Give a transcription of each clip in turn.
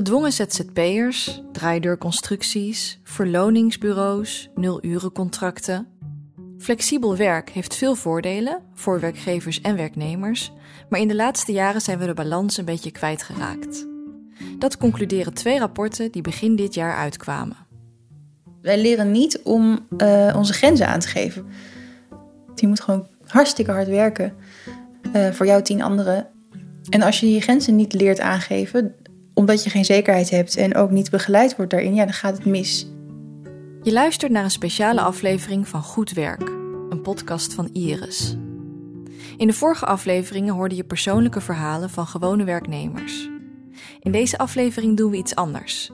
Gedwongen ZZP'ers, draaideurconstructies, verloningsbureaus, nulurencontracten. Flexibel werk heeft veel voordelen voor werkgevers en werknemers, maar in de laatste jaren zijn we de balans een beetje kwijtgeraakt. Dat concluderen twee rapporten die begin dit jaar uitkwamen. Wij leren niet om uh, onze grenzen aan te geven. Je moet gewoon hartstikke hard werken uh, voor jou tien anderen. En als je je grenzen niet leert aangeven, omdat je geen zekerheid hebt en ook niet begeleid wordt daarin, ja, dan gaat het mis. Je luistert naar een speciale aflevering van Goed Werk, een podcast van Iris. In de vorige afleveringen hoorde je persoonlijke verhalen van gewone werknemers. In deze aflevering doen we iets anders.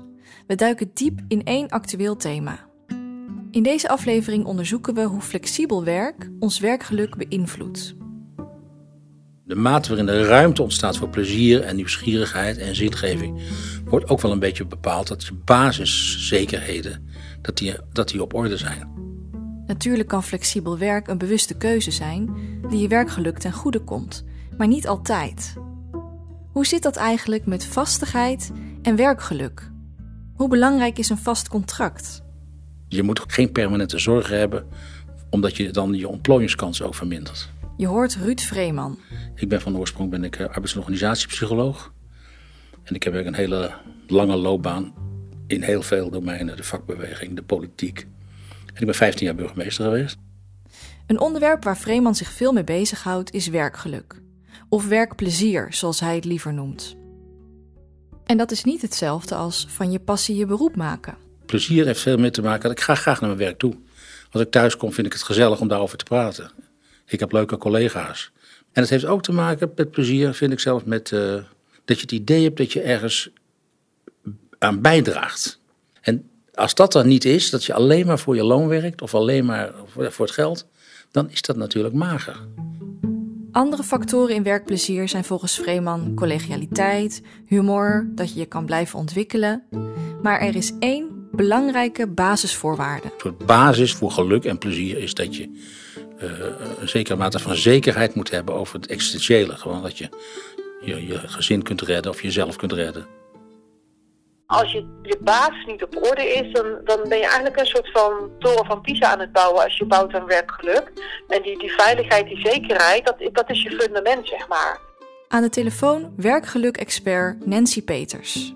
We duiken diep in één actueel thema. In deze aflevering onderzoeken we hoe flexibel werk ons werkgeluk beïnvloedt. De mate waarin er ruimte ontstaat voor plezier en nieuwsgierigheid en zingeving wordt ook wel een beetje bepaald dat je basiszekerheden dat die, dat die op orde zijn. Natuurlijk kan flexibel werk een bewuste keuze zijn die je werkgeluk ten goede komt, maar niet altijd. Hoe zit dat eigenlijk met vastigheid en werkgeluk? Hoe belangrijk is een vast contract? Je moet geen permanente zorgen hebben, omdat je dan je ontplooiingskans ook vermindert. Je hoort Ruud Vreeman. Ik ben van oorsprong ben ik eh, arbeids- en organisatiepsycholoog. En ik heb een hele lange loopbaan in heel veel domeinen. De vakbeweging, de politiek. En ik ben 15 jaar burgemeester geweest. Een onderwerp waar Vreeman zich veel mee bezighoudt is werkgeluk. Of werkplezier, zoals hij het liever noemt. En dat is niet hetzelfde als van je passie je beroep maken. Plezier heeft veel meer te maken. Ik ga graag naar mijn werk toe. Als ik thuis kom, vind ik het gezellig om daarover te praten. Ik heb leuke collega's. En het heeft ook te maken met plezier, vind ik zelf, met uh, dat je het idee hebt dat je ergens aan bijdraagt. En als dat dan niet is, dat je alleen maar voor je loon werkt of alleen maar voor het geld, dan is dat natuurlijk mager. Andere factoren in werkplezier zijn volgens Vreeman collegialiteit, humor, dat je je kan blijven ontwikkelen. Maar er is één belangrijke basisvoorwaarde. Een soort basis voor geluk en plezier is dat je uh, een zekere mate van zekerheid moet hebben over het existentiële. Gewoon dat je, je je gezin kunt redden of jezelf kunt redden. Als je, je basis niet op orde is, dan, dan ben je eigenlijk een soort van toren van Pisa aan het bouwen als je bouwt aan werkgeluk. En die, die veiligheid, die zekerheid, dat, dat is je fundament, zeg maar. Aan de telefoon werkgeluk-expert Nancy Peters.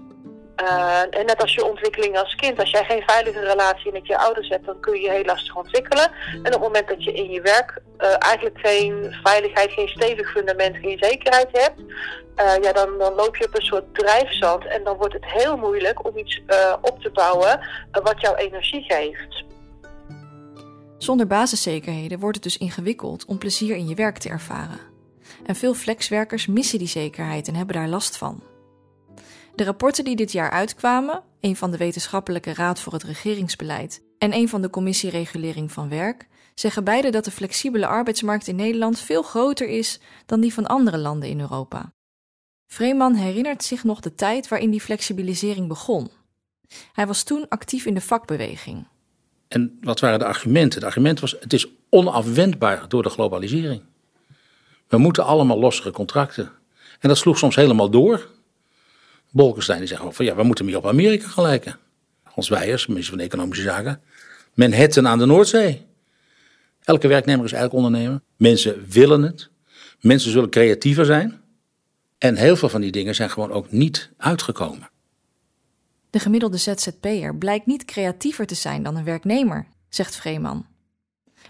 Uh, en net als je ontwikkeling als kind, als jij geen veilige relatie met je ouders hebt, dan kun je je heel lastig ontwikkelen. En op het moment dat je in je werk uh, eigenlijk geen veiligheid, geen stevig fundament, geen zekerheid hebt, uh, ja, dan, dan loop je op een soort drijfzand en dan wordt het heel moeilijk om iets op te bouwen wat jouw energie geeft. Zonder basiszekerheden wordt het dus ingewikkeld om plezier in je werk te ervaren. En veel flexwerkers missen die zekerheid en hebben daar last van. De rapporten die dit jaar uitkwamen, een van de Wetenschappelijke Raad voor het Regeringsbeleid en een van de Commissie Regulering van Werk, zeggen beide dat de flexibele arbeidsmarkt in Nederland veel groter is dan die van andere landen in Europa. Vreeman herinnert zich nog de tijd waarin die flexibilisering begon. Hij was toen actief in de vakbeweging. En wat waren de argumenten? Het argument was: het is onafwendbaar door de globalisering. We moeten allemaal lossere contracten. En dat sloeg soms helemaal door. Bolkestein die zegt van ja, we moeten meer op Amerika gaan lijken. Hans Weijers, minister van Economische Zaken. Manhattan aan de Noordzee. Elke werknemer is eigenlijk ondernemer. Mensen willen het. Mensen zullen creatiever zijn. En heel veel van die dingen zijn gewoon ook niet uitgekomen. De gemiddelde ZZP'er blijkt niet creatiever te zijn dan een werknemer, zegt Vreeman.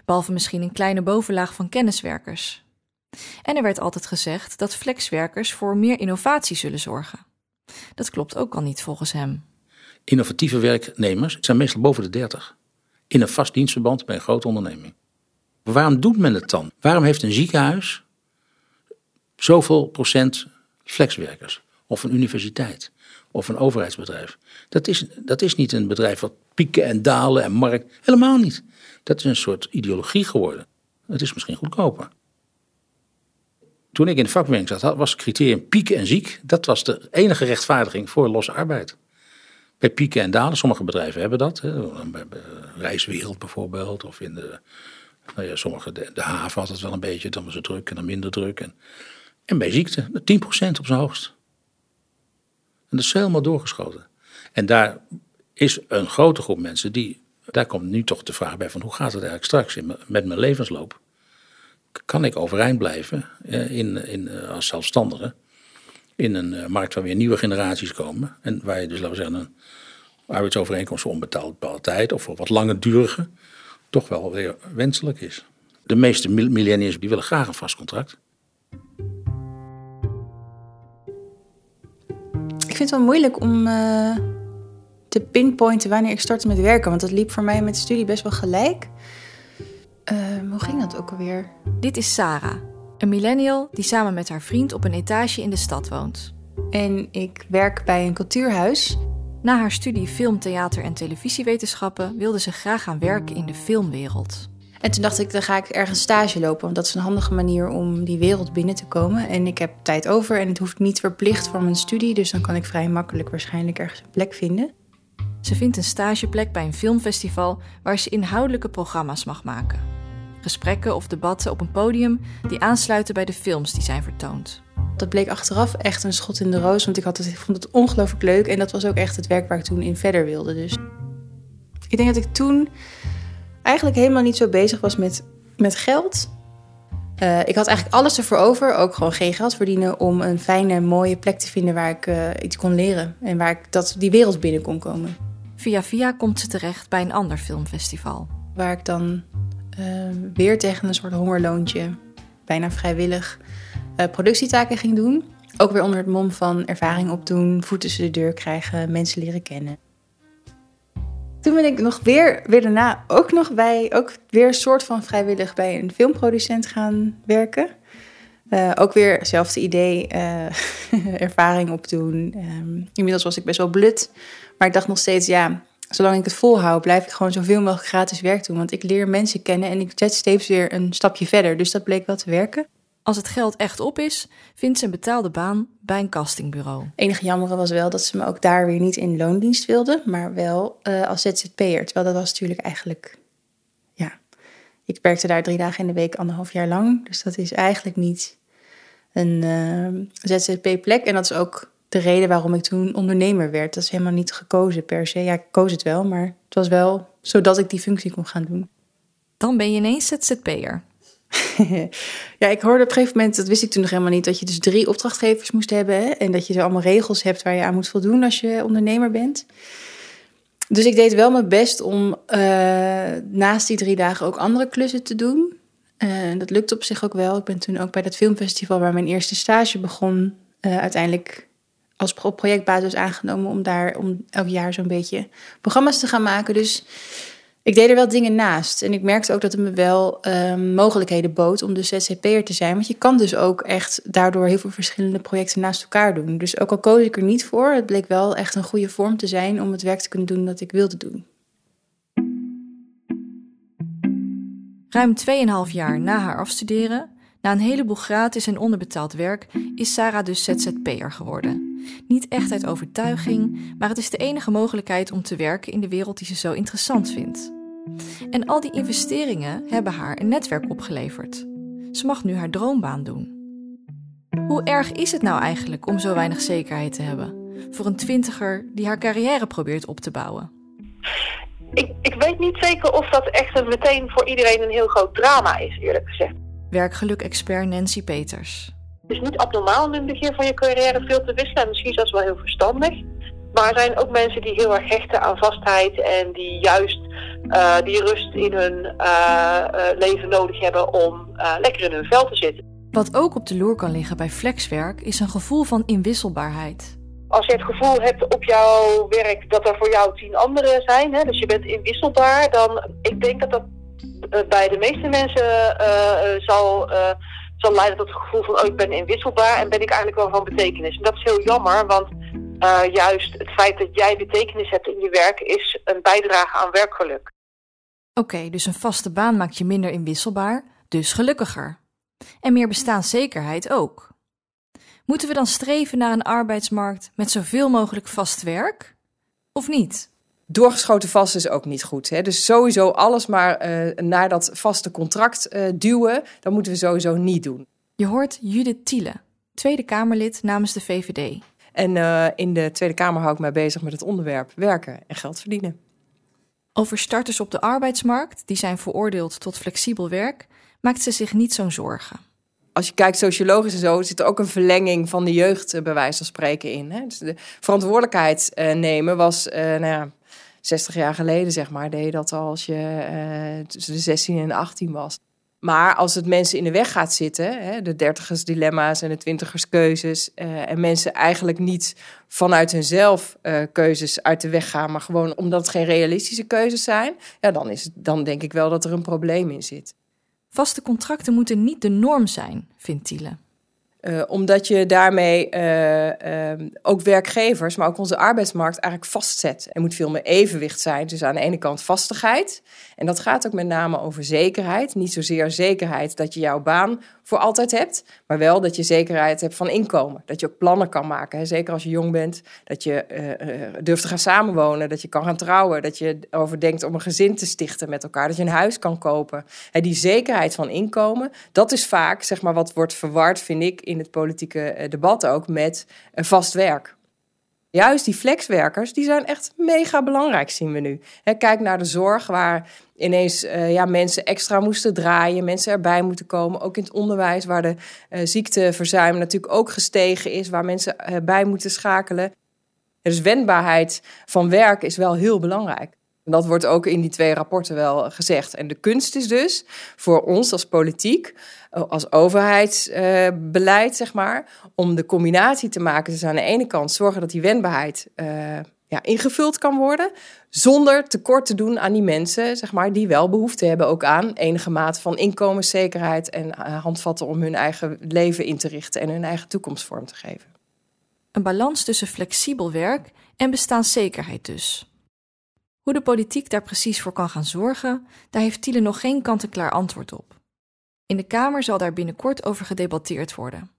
Behalve misschien een kleine bovenlaag van kenniswerkers. En er werd altijd gezegd dat flexwerkers voor meer innovatie zullen zorgen. Dat klopt ook al niet volgens hem. Innovatieve werknemers zijn meestal boven de 30. In een vast dienstverband bij een grote onderneming. Waarom doet men het dan? Waarom heeft een ziekenhuis zoveel procent flexwerkers? Of een universiteit? Of een overheidsbedrijf? Dat is, dat is niet een bedrijf wat pieken en dalen en markt. Helemaal niet. Dat is een soort ideologie geworden. Het is misschien goedkoper. Toen ik in de vakbeweging zat, was het criterium pieken en ziek. Dat was de enige rechtvaardiging voor losse arbeid. Bij pieken en dalen, sommige bedrijven hebben dat. Hè. Bij Reiswereld bijvoorbeeld, of in de, nou ja, sommige, de, haven had het wel een beetje, dan was het druk en dan minder druk. En, en bij ziekte, 10% op zijn hoogst. En dat is helemaal doorgeschoten. En daar is een grote groep mensen die, daar komt nu toch de vraag bij van hoe gaat het eigenlijk straks in, met mijn levensloop? Kan ik overeind blijven in, in, als zelfstandige in een uh, markt waar weer nieuwe generaties komen en waar je dus, laten we zeggen, een arbeidsovereenkomst voor onbetaalde tijd of voor wat langdurige toch wel weer wenselijk is. De meeste millennials die willen graag een vast contract. Ik vind het wel moeilijk om te pinpointen wanneer ik startte met werken. Want dat liep voor mij met de studie best wel gelijk. Uh, hoe ging dat ook alweer? Dit is Sarah, een millennial die samen met haar vriend op een etage in de stad woont. En ik werk bij een cultuurhuis. Na haar studie film, theater en televisiewetenschappen wilde ze graag gaan werken in de filmwereld. En toen dacht ik, dan ga ik ergens stage lopen. Want dat is een handige manier om die wereld binnen te komen. En ik heb tijd over en het hoeft niet verplicht voor mijn studie. Dus dan kan ik vrij makkelijk waarschijnlijk ergens een plek vinden. Ze vindt een stageplek bij een filmfestival waar ze inhoudelijke programma's mag maken. Gesprekken of debatten op een podium die aansluiten bij de films die zijn vertoond. Dat bleek achteraf echt een schot in de roos, want ik, had het, ik vond het ongelooflijk leuk. En dat was ook echt het werk waar ik toen in verder wilde. Dus ik denk dat ik toen eigenlijk helemaal niet zo bezig was met, met geld. Uh, ik had eigenlijk alles ervoor over, ook gewoon geen geld verdienen, om een fijne, mooie plek te vinden waar ik uh, iets kon leren en waar ik dat, die wereld binnen kon komen. Via via komt ze terecht bij een ander filmfestival. Waar ik dan uh, weer tegen een soort hongerloontje, bijna vrijwillig, productietaken ging doen. Ook weer onder het mom van ervaring opdoen, voet tussen de deur krijgen, mensen leren kennen. Toen ben ik nog weer, weer daarna ook nog bij, ook weer soort van vrijwillig bij een filmproducent gaan werken. Uh, ook weer hetzelfde idee, uh, ervaring opdoen. Um, inmiddels was ik best wel blut, maar ik dacht nog steeds, ja, zolang ik het volhoud, blijf ik gewoon zoveel mogelijk gratis werk doen. Want ik leer mensen kennen en ik zet steeds weer een stapje verder. Dus dat bleek wel te werken. Als het geld echt op is, vindt ze een betaalde baan bij een castingbureau. Enig jammer was wel dat ze me ook daar weer niet in loondienst wilden, maar wel uh, als ZZP'er. Terwijl dat was natuurlijk eigenlijk, ja, ik werkte daar drie dagen in de week, anderhalf jaar lang. Dus dat is eigenlijk niet een uh, eh, ZZP-plek. En dat is ook de reden waarom ik toen ondernemer werd. Dat is helemaal niet gekozen per se. Ja, ik koos het wel, maar het was wel zodat ik die functie kon gaan doen. Dan ben je ineens ZZP'er. ja, ik hoorde op een gegeven moment, dat wist ik toen nog helemaal niet, dat je dus drie opdrachtgevers moest hebben. Hè? En dat je zo allemaal regels hebt waar je aan moet voldoen als je ondernemer bent. Dus ik deed wel mijn best om uh, naast die drie dagen ook andere klussen te doen. Uh, dat lukte op zich ook wel. Ik ben toen ook bij dat filmfestival waar mijn eerste stage begon, uh, uiteindelijk als op projectbasis aangenomen om daar om elk jaar zo'n beetje programma's te gaan maken. Dus ik deed er wel dingen naast. En ik merkte ook dat het me wel um, mogelijkheden bood om dus ZZP'er te zijn. Want je kan dus ook echt daardoor heel veel verschillende projecten naast elkaar doen. Dus ook al koos ik er niet voor, het bleek wel echt een goede vorm te zijn om het werk te kunnen doen dat ik wilde doen. Ruim 2,5 jaar na haar afstuderen, na een heleboel gratis en onderbetaald werk, is Sarah dus ZZP'er geworden. Niet echt uit overtuiging, maar het is de enige mogelijkheid om te werken in de wereld die ze zo interessant vindt. En al die investeringen hebben haar een netwerk opgeleverd. Ze mag nu haar droombaan doen. Hoe erg is het nou eigenlijk om zo weinig zekerheid te hebben voor een twintiger die haar carrière probeert op te bouwen? Ik, ik weet niet zeker of dat echt meteen voor iedereen een heel groot drama is, eerlijk gezegd. Werkgeluk-expert Nancy Peters. Het is niet abnormaal om in het begin van je carrière veel te wisselen. Misschien zelfs wel heel verstandig. Maar er zijn ook mensen die heel erg hechten aan vastheid en die juist uh, die rust in hun uh, uh, leven nodig hebben om lekker in hun vel te zitten. Wat ook op de loer kan liggen bij flexwerk is een gevoel van inwisselbaarheid. Als je het gevoel hebt op jouw werk dat er voor jou tien anderen zijn, hè, dus je bent inwisselbaar, dan ik denk dat dat bij de meeste mensen zal zal leiden tot het gevoel van, oh, ik ben inwisselbaar en ben ik eigenlijk wel van betekenis. En dat is heel jammer, want uh, juist het feit dat jij betekenis hebt in je werk is een bijdrage aan werkgeluk. Oké, dus een vaste baan maakt je minder inwisselbaar, dus gelukkiger. En meer bestaanszekerheid ook. Moeten we dan streven naar een arbeidsmarkt met zoveel mogelijk vast werk? Of niet? Doorgeschoten vast is ook niet goed. Hè? Dus sowieso alles maar uh, naar dat vaste contract uh, duwen, dat moeten we sowieso niet doen. Je hoort Judith Thiele, Tweede Kamerlid namens de VVD. En uh, in de Tweede Kamer hou ik mij bezig met het onderwerp werken en geld verdienen. Over starters op de arbeidsmarkt, die zijn veroordeeld tot flexibel werk, maakt ze zich niet zo'n zorgen. Als je kijkt sociologisch en zo, zit er ook een verlenging van de jeugd, bij wijze van spreken, in. Hè? Dus de verantwoordelijkheid uh, nemen was, uh, nou ja, 60 jaar geleden, zeg maar, deed je dat al als je uh, tussen de 16 en 18 was. Maar als het mensen in de weg gaat zitten, hè, de dertigers dilemma's en de twintigers keuzes, uh, en mensen eigenlijk niet vanuit hunzelf uh, keuzes uit de weg gaan, maar gewoon omdat het geen realistische keuzes zijn, ja, dan, is het, dan denk ik wel dat er een probleem in zit. Vaste contracten moeten niet de norm zijn, vindt Thiele. Uh, omdat je daarmee uh, uh, ook werkgevers, maar ook onze arbeidsmarkt eigenlijk vastzet. Er moet veel meer evenwicht zijn. Dus aan de ene kant vastigheid. En dat gaat ook met name over zekerheid. Niet zozeer zekerheid dat je jouw baan voor altijd hebt, maar wel dat je zekerheid hebt van inkomen. Dat je ook plannen kan maken. Hè. Zeker als je jong bent, dat je durft te gaan samenwonen, dat je kan gaan trouwen, dat je erover denkt om een gezin te stichten met elkaar, dat je een huis kan kopen. Hè, die zekerheid van inkomen, dat is vaak zeg maar, wat wordt verward, vind ik in het politieke debat ook met vast werk. Juist die flexwerkers, die zijn echt mega belangrijk, zien we nu. kijk naar de zorg, waar ineens uh, ja, mensen extra moesten draaien, mensen erbij moeten komen. Ook in het onderwijs, waar de ziekteverzuim natuurlijk ook gestegen is, waar mensen uh, bij moeten schakelen. Dus wendbaarheid van werk is wel heel belangrijk. En dat wordt ook in die twee rapporten wel gezegd. En de kunst is dus voor ons als politiek, als overheidsbeleid, zeg maar, om de combinatie te maken. Dus aan de ene kant zorgen dat die wendbaarheid uh, ja, ingevuld kan worden, zonder tekort te doen aan die mensen, zeg maar, die wel behoefte hebben ook aan enige mate van inkomenszekerheid en handvatten om hun eigen leven in te richten en hun eigen toekomst vorm te geven. Een balans tussen flexibel werk en bestaanszekerheid dus. Hoe de politiek daar precies voor kan gaan zorgen, daar heeft Thiele nog geen kant-en-klaar antwoord op. In de Kamer zal daar binnenkort over gedebatteerd worden.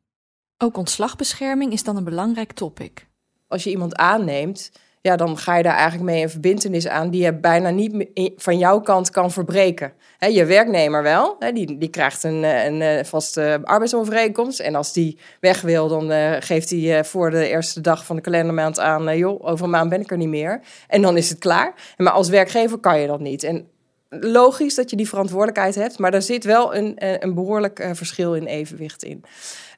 Ook ontslagbescherming is dan een belangrijk topic. Als je iemand aanneemt, ja, dan ga je daar eigenlijk mee een verbindenis aan die je bijna niet van jouw kant kan verbreken. je werknemer wel, die, die krijgt een, een vaste arbeidsovereenkomst. En als die weg wil, dan uh, geeft hij voor de eerste dag van de kalendermaand aan: joh, over een maand ben ik er niet meer. En dan is het klaar. Maar als werkgever kan je dat niet. En logisch dat je die verantwoordelijkheid hebt, maar daar zit wel een, een behoorlijk verschil in evenwicht in.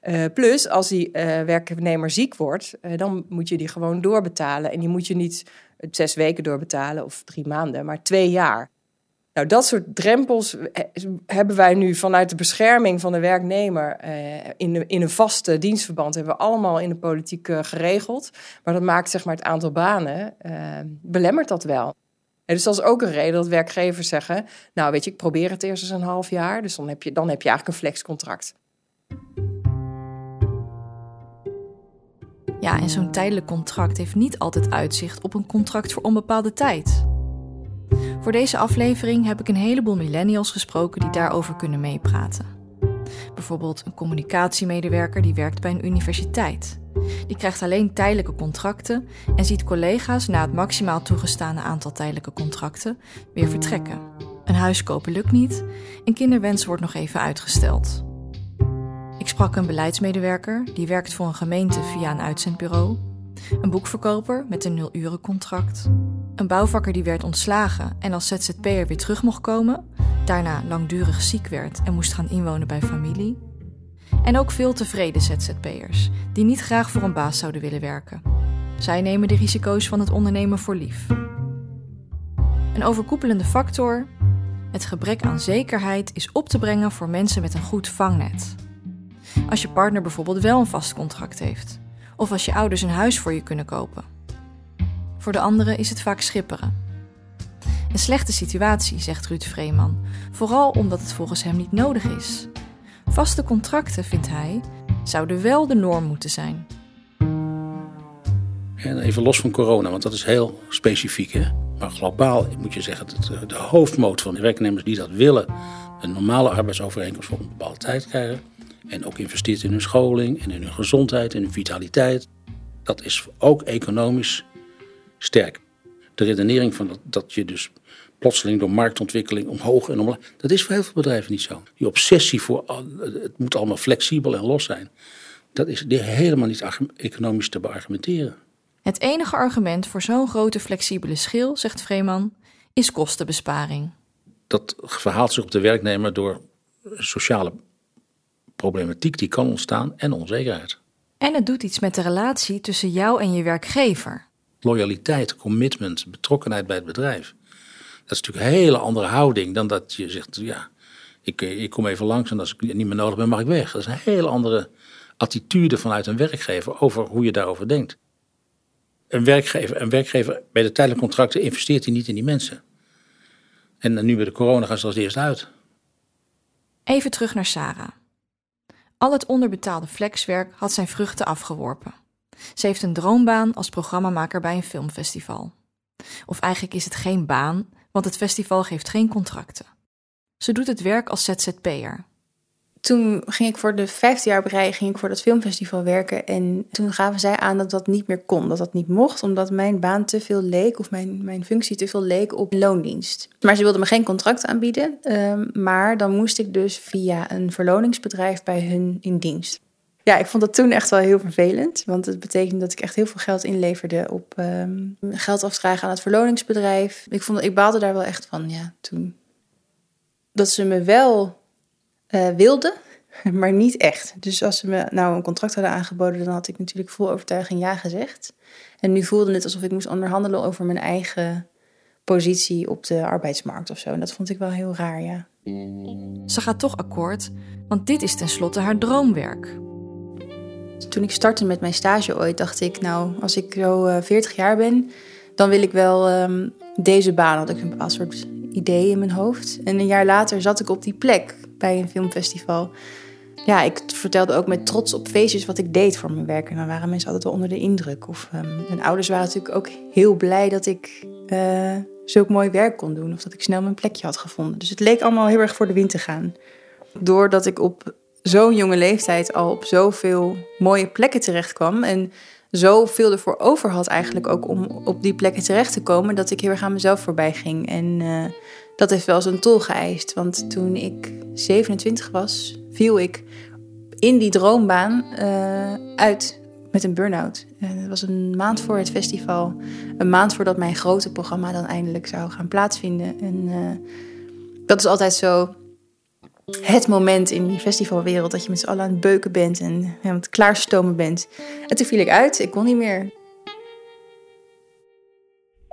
Uh, plus, als die werknemer ziek wordt, dan moet je die gewoon doorbetalen. En die moet je niet zes weken doorbetalen of drie maanden, maar twee jaar. Nou, dat soort drempels hebben wij nu vanuit de bescherming van de werknemer in, in een vaste dienstverband hebben we allemaal in de politiek geregeld. Maar dat maakt zeg maar het aantal banen, belemmert dat wel. Dus dat is ook een reden dat werkgevers zeggen, nou weet je, ik probeer het eerst eens een half jaar, dus dan heb je, dan heb je eigenlijk een flexcontract. Ja, en zo'n tijdelijk contract heeft niet altijd uitzicht op een contract voor onbepaalde tijd. Voor deze aflevering heb ik een heleboel millennials gesproken die daarover kunnen meepraten. Bijvoorbeeld een communicatiemedewerker die werkt bij een universiteit. Die krijgt alleen tijdelijke contracten en ziet collega's na het maximaal toegestane aantal tijdelijke contracten weer vertrekken. Een huis kopen lukt niet, een kinderwens wordt nog even uitgesteld. Ik sprak een beleidsmedewerker die werkt voor een gemeente via een uitzendbureau, een boekverkoper met een nul-urencontract, een bouwvakker die werd ontslagen en als ZZP'er weer terug mocht komen, daarna langdurig ziek werd en moest gaan inwonen bij familie. En ook veel tevreden ZZP'ers die niet graag voor een baas zouden willen werken. Zij nemen de risico's van het ondernemen voor lief. Een overkoepelende factor: het gebrek aan zekerheid is op te brengen voor mensen met een goed vangnet. Als je partner bijvoorbeeld wel een vast contract heeft, of als je ouders een huis voor je kunnen kopen. Voor de anderen is het vaak schipperen. Een slechte situatie, zegt Ruud Vreeman, vooral omdat het volgens hem niet nodig is. Vaste contracten, vindt hij, zouden wel de norm moeten zijn. En even los van corona, want dat is heel specifiek. Hè? Maar globaal moet je zeggen dat de hoofdmoot van de werknemers die dat willen, een normale arbeidsovereenkomst voor een bepaalde tijd krijgen. En ook investeert in hun scholing en in hun gezondheid en hun vitaliteit. Dat is ook economisch sterk. De redenering van dat, dat je dus plotseling door marktontwikkeling omhoog en omlaag. Dat is voor heel veel bedrijven niet zo. Die obsessie voor het moet allemaal flexibel en los zijn. Dat is helemaal niet economisch te beargumenteren. Het enige argument voor zo'n grote flexibele schil, zegt Vreeman, is kostenbesparing. Dat verhaalt zich op de werknemer door sociale problematiek die kan ontstaan en onzekerheid. En het doet iets met de relatie tussen jou en je werkgever. Loyaliteit, commitment, betrokkenheid bij het bedrijf. Dat is natuurlijk een hele andere houding dan dat je zegt, ja, ik, ik kom even langs en als ik niet meer nodig ben, mag ik weg. Dat is een hele andere attitude vanuit een werkgever over hoe je daarover denkt. Een werkgever, een werkgever bij de tijdelijke contracten investeert hij niet in die mensen. En nu bij de corona gaan ze als eerst uit. Even terug naar Sarah. Al het onderbetaalde flexwerk had zijn vruchten afgeworpen. Ze heeft een droombaan als programmamaker bij een filmfestival. Of eigenlijk is het geen baan, want het festival geeft geen contracten. Ze doet het werk als ZZP'er. Toen ging ik voor de vijfde jaar brei ging ik voor dat filmfestival werken. En toen gaven zij aan dat dat niet meer kon, dat dat niet mocht, omdat mijn baan te veel leek, of mijn, mijn functie te veel leek op loondienst. Maar ze wilden me geen contract aanbieden, um, maar dan moest ik dus via een verloningsbedrijf bij hun in dienst. Ja, ik vond dat toen echt wel heel vervelend. Want het betekende dat ik echt heel veel geld inleverde op um, geld afdragen aan het verloningsbedrijf. Ik, vond, ik baalde daar wel echt van, ja, toen. Dat ze me wel uh, wilden, maar niet echt. Dus als ze me nou een contract hadden aangeboden, dan had ik natuurlijk vol overtuiging ja gezegd. En nu voelde het alsof ik moest onderhandelen over mijn eigen positie op de arbeidsmarkt of zo. En dat vond ik wel heel raar, ja. Ze gaat toch akkoord, want dit is tenslotte haar droomwerk. Toen ik startte met mijn stage ooit, dacht ik, nou, als ik zo uh, 40 jaar ben, dan wil ik wel um, deze baan. Had ik een bepaald soort idee in mijn hoofd. En een jaar later zat ik op die plek bij een filmfestival. Ja, ik vertelde ook met trots op feestjes wat ik deed voor mijn werk. En dan waren mensen altijd wel onder de indruk. Of um, mijn ouders waren natuurlijk ook heel blij dat ik uh, zulk mooi werk kon doen. Of dat ik snel mijn plekje had gevonden. Dus het leek allemaal heel erg voor de wind te gaan. Doordat ik op zo'n jonge leeftijd al op zoveel mooie plekken terecht kwam. En zoveel ervoor over had eigenlijk ook om op die plekken terecht te komen. Dat ik heel erg aan mezelf voorbij ging. En uh, dat heeft wel zijn tol geëist. Want toen ik 27 was, viel ik in die droombaan uh, uit met een burn-out. En het was een maand voor het festival. Een maand voordat mijn grote programma dan eindelijk zou gaan plaatsvinden. En uh, dat is altijd zo het moment in die festivalwereld dat je met z'n allen aan het beuken bent en aan het klaarstomen bent. En toen viel ik uit, ik kon niet meer.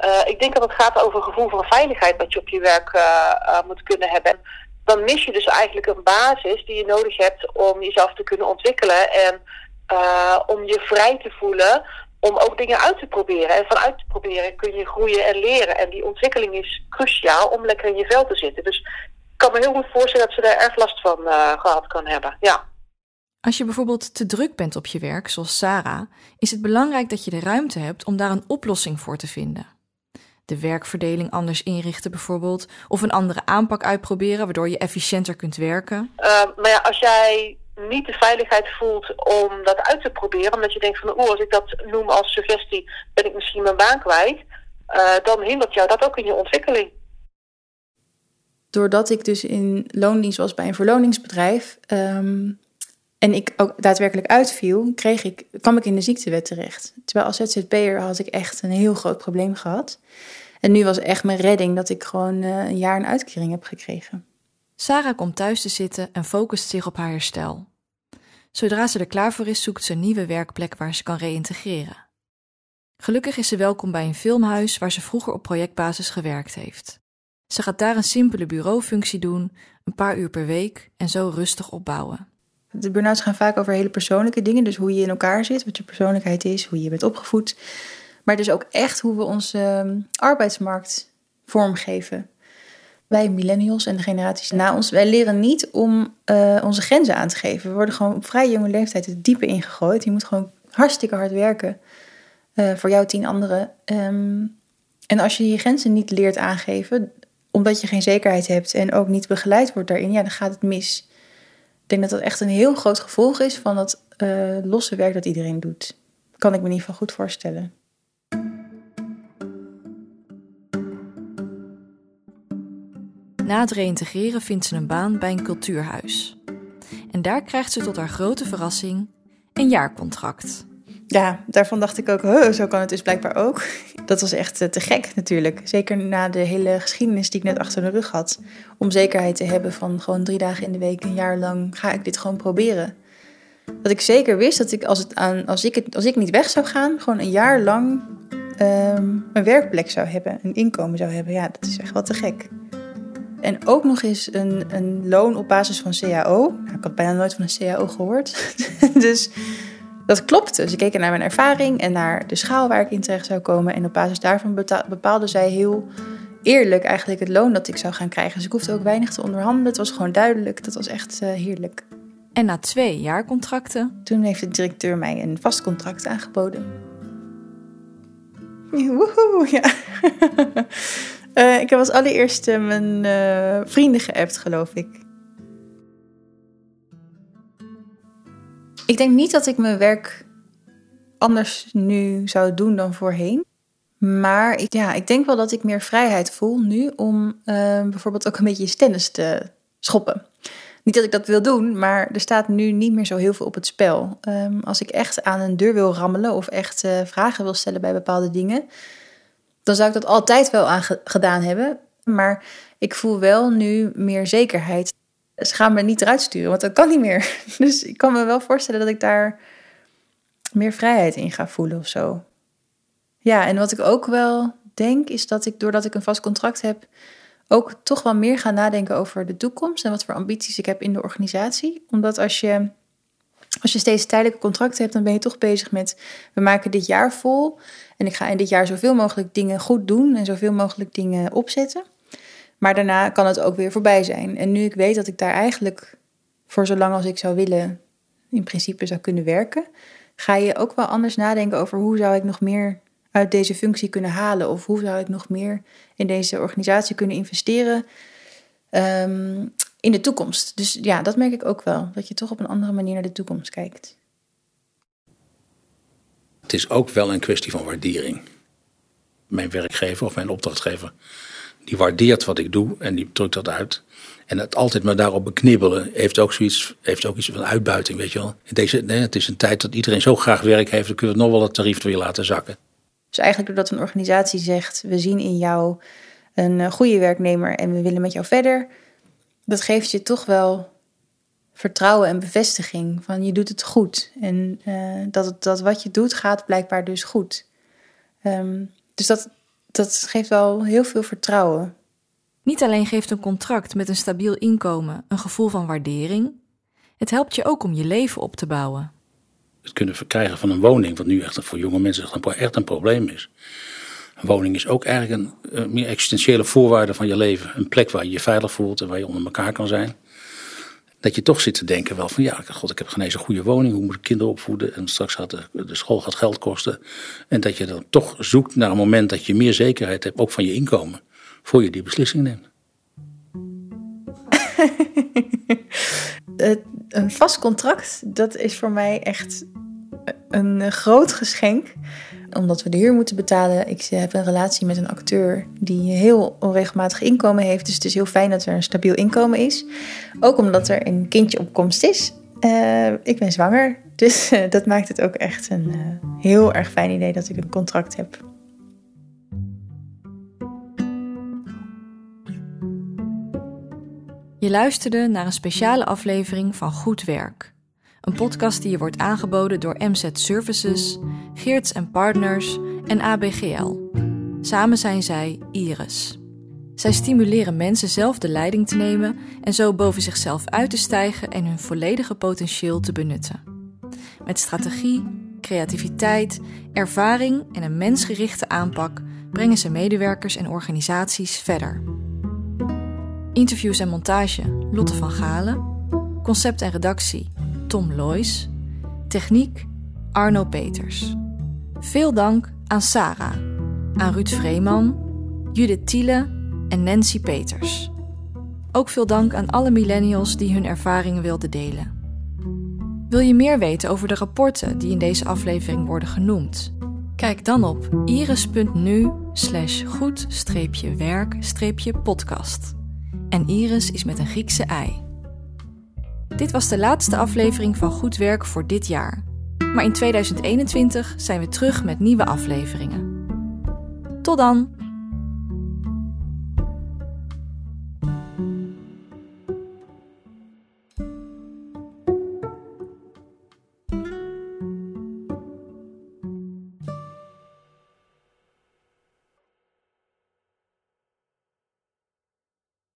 Uh, ik denk dat het gaat over een gevoel van veiligheid wat je op je werk uh, uh, moet kunnen hebben. Dan mis je dus eigenlijk een basis die je nodig hebt om jezelf te kunnen ontwikkelen en om je vrij te voelen om ook dingen uit te proberen. En vanuit te proberen kun je groeien en leren. En die ontwikkeling is cruciaal om lekker in je vel te zitten. Dus ik kan me heel goed voorstellen dat ze daar erg last van gehad kan hebben. Ja. Als je bijvoorbeeld te druk bent op je werk, zoals Sarah, is het belangrijk dat je de ruimte hebt om daar een oplossing voor te vinden de werkverdeling anders inrichten bijvoorbeeld, of een andere aanpak uitproberen waardoor je efficiënter kunt werken? Uh, maar ja, als jij niet de veiligheid voelt om dat uit te proberen, omdat je denkt van oeh, als ik dat noem als suggestie, ben ik misschien mijn baan kwijt, uh, dan hindert jou dat ook in je ontwikkeling. Doordat ik dus in loondienst was bij een verloningsbedrijf um, en ik ook daadwerkelijk uitviel, kreeg ik, kwam ik in de ziektewet terecht. Terwijl als ZZP'er had ik echt een heel groot probleem gehad. En nu was echt mijn redding dat ik gewoon uh, een jaar een uitkering heb gekregen. Sarah komt thuis te zitten en focust zich op haar herstel. Zodra ze er klaar voor is, zoekt ze een nieuwe werkplek waar ze kan reïntegreren. Gelukkig is ze welkom bij een filmhuis waar ze vroeger op projectbasis gewerkt heeft. Ze gaat daar een simpele bureaufunctie doen, een paar uur per week en zo rustig opbouwen. De burn-outs gaan vaak over hele persoonlijke dingen. Dus hoe je in elkaar zit, wat je persoonlijkheid is, hoe je bent opgevoed. Maar dus ook echt hoe we onze uh, arbeidsmarkt vormgeven. Wij millennials en de generaties na ons, wij leren niet om uh, onze grenzen aan te geven. We worden gewoon op vrij jonge leeftijd het diepe ingegooid. Je moet gewoon hartstikke hard werken uh, voor jou tien anderen. Um, en als je je grenzen niet leert aangeven, omdat je geen zekerheid hebt en ook niet begeleid wordt daarin, ja, dan gaat het mis. Ik denk dat dat echt een heel groot gevolg is van dat uh, losse werk dat iedereen doet. Kan ik me ieder geval goed voorstellen. Na het reïntegreren vindt ze een baan bij een cultuurhuis. En daar krijgt ze tot haar grote verrassing een jaarcontract. Ja, daarvan dacht ik ook, zo kan het dus blijkbaar ook. Dat was echt eh, te gek natuurlijk. Zeker na de hele geschiedenis die ik net achter de rug had. Om zekerheid te hebben van gewoon drie dagen in de week, een jaar lang, ga ik dit gewoon proberen. Dat ik zeker wist dat ik als, het aan, als, ik, het, als ik niet weg zou gaan, gewoon een jaar lang een werkplek zou hebben, een inkomen zou hebben. Ja, dat is echt wat te gek. En ook nog eens een, een loon op basis van CAO. Nou, ik had bijna nooit van een CAO gehoord. dus dat klopte. Ze keken naar mijn ervaring en naar de schaal waar ik in terecht zou komen. En op basis daarvan bepaalde zij heel eerlijk eigenlijk het loon dat ik zou gaan krijgen. Dus ik hoefde ook weinig te onderhandelen. Het was gewoon duidelijk. Dat was echt uh, heerlijk. En na twee jaarcontracten? Toen heeft de directeur mij een vast contract aangeboden. Woehoe, ja. uh, ik heb als allereerste mijn uh, vrienden geappt, geloof ik. Ik denk niet dat ik mijn werk anders nu zou doen dan voorheen. Maar ik, ja, ik denk wel dat ik meer vrijheid voel nu om bijvoorbeeld ook een beetje stennis te schoppen. Niet dat ik dat wil doen, maar er staat nu niet meer zo heel veel op het spel. Um, als ik echt aan een deur wil rammelen of echt vragen wil stellen bij bepaalde dingen, dan zou ik dat altijd wel aan gedaan hebben. Maar ik voel wel nu meer zekerheid. Ze gaan me niet eruit sturen, want dat kan niet meer. Dus ik kan me wel voorstellen dat ik daar meer vrijheid in ga voelen of zo. Ja, en wat ik ook wel denk, is dat ik doordat ik een vast contract heb, ook toch wel meer ga nadenken over de toekomst en wat voor ambities ik heb in de organisatie. Omdat als je, als je steeds tijdelijke contracten hebt, dan ben je toch bezig met we maken dit jaar vol. En ik ga in dit jaar zoveel mogelijk dingen goed doen en zoveel mogelijk dingen opzetten. Maar daarna kan het ook weer voorbij zijn. En nu ik weet dat ik daar eigenlijk voor zolang als ik zou willen, in principe zou kunnen werken, ga je ook wel anders nadenken over hoe zou ik nog meer uit deze functie kunnen halen? Of hoe zou ik nog meer in deze organisatie kunnen investeren um, in de toekomst? Dus ja, dat merk ik ook wel. Dat je toch op een andere manier naar de toekomst kijkt. Het is ook wel een kwestie van waardering. Mijn werkgever of mijn opdrachtgever, die waardeert wat ik doe en die drukt dat uit. En het altijd maar daarop beknibbelen heeft ook, zoiets, heeft ook iets van uitbuiting, weet je wel. Deze, nee, het is een tijd dat iedereen zo graag werk heeft, dan kunnen we nog wel het tarief weer laten zakken. Dus eigenlijk doordat een organisatie zegt: we zien in jou een eh, goede werknemer en we willen met jou verder, dat geeft je toch wel vertrouwen en bevestiging van je doet het goed. En uh, dat, dat wat je doet gaat blijkbaar dus goed. Um, dus dat, dat geeft wel heel veel vertrouwen. Niet alleen geeft een contract met een stabiel inkomen een gevoel van waardering, het helpt je ook om je leven op te bouwen het kunnen verkrijgen van een woning, wat nu echt voor jonge mensen echt een probleem is. Woning is ook eigenlijk een, meer existentiële voorwaarde van je leven. Een plek waar je je veilig voelt en waar je onder elkaar kan zijn. Dat je toch zit te denken wel van ja, god, ik heb geen eens een goede woning. Hoe moet ik kinderen opvoeden? En straks gaat de, de school gaat geld kosten. En dat je dan toch zoekt naar een moment dat je meer zekerheid hebt, ook van je inkomen. Voor je die beslissing neemt. een vast contract, dat is voor mij echt een groot geschenk. Omdat we de huur moeten betalen. Ik heb een relatie met een acteur die heel onregelmatig inkomen heeft. Dus het is heel fijn dat er een stabiel inkomen is. Ook omdat er een kindje op komst is. Uh, ik ben zwanger, dus uh, dat maakt het ook echt een uh, heel erg fijn idee dat ik een contract heb. Je luisterde naar een speciale aflevering van Goed Werk. Een podcast die je wordt aangeboden door MZ Services, Geerts Partners en ABGL. Samen zijn zij Iris. Zij stimuleren mensen zelf de leiding te nemen en zo boven zichzelf uit te stijgen en hun volledige potentieel te benutten. Met strategie, creativiteit, ervaring en een mensgerichte aanpak brengen ze medewerkers en organisaties verder. Interviews en montage Lotte van Galen. Concept en redactie Tom Loijs. Techniek Arno Peters. Veel dank aan Sarah, aan Ruud Vreeman, Judith Thiele en Nancy Peters. Ook veel dank aan alle millennials die hun ervaringen wilden delen. Wil je meer weten over de rapporten die in deze aflevering worden genoemd? Kijk dan op iris.nu slash goed-werk-podcast. En Iris is met een Griekse ei. Dit was de laatste aflevering van Goed Werk voor dit jaar. Maar in 2021 zijn we terug met nieuwe afleveringen. Tot dan!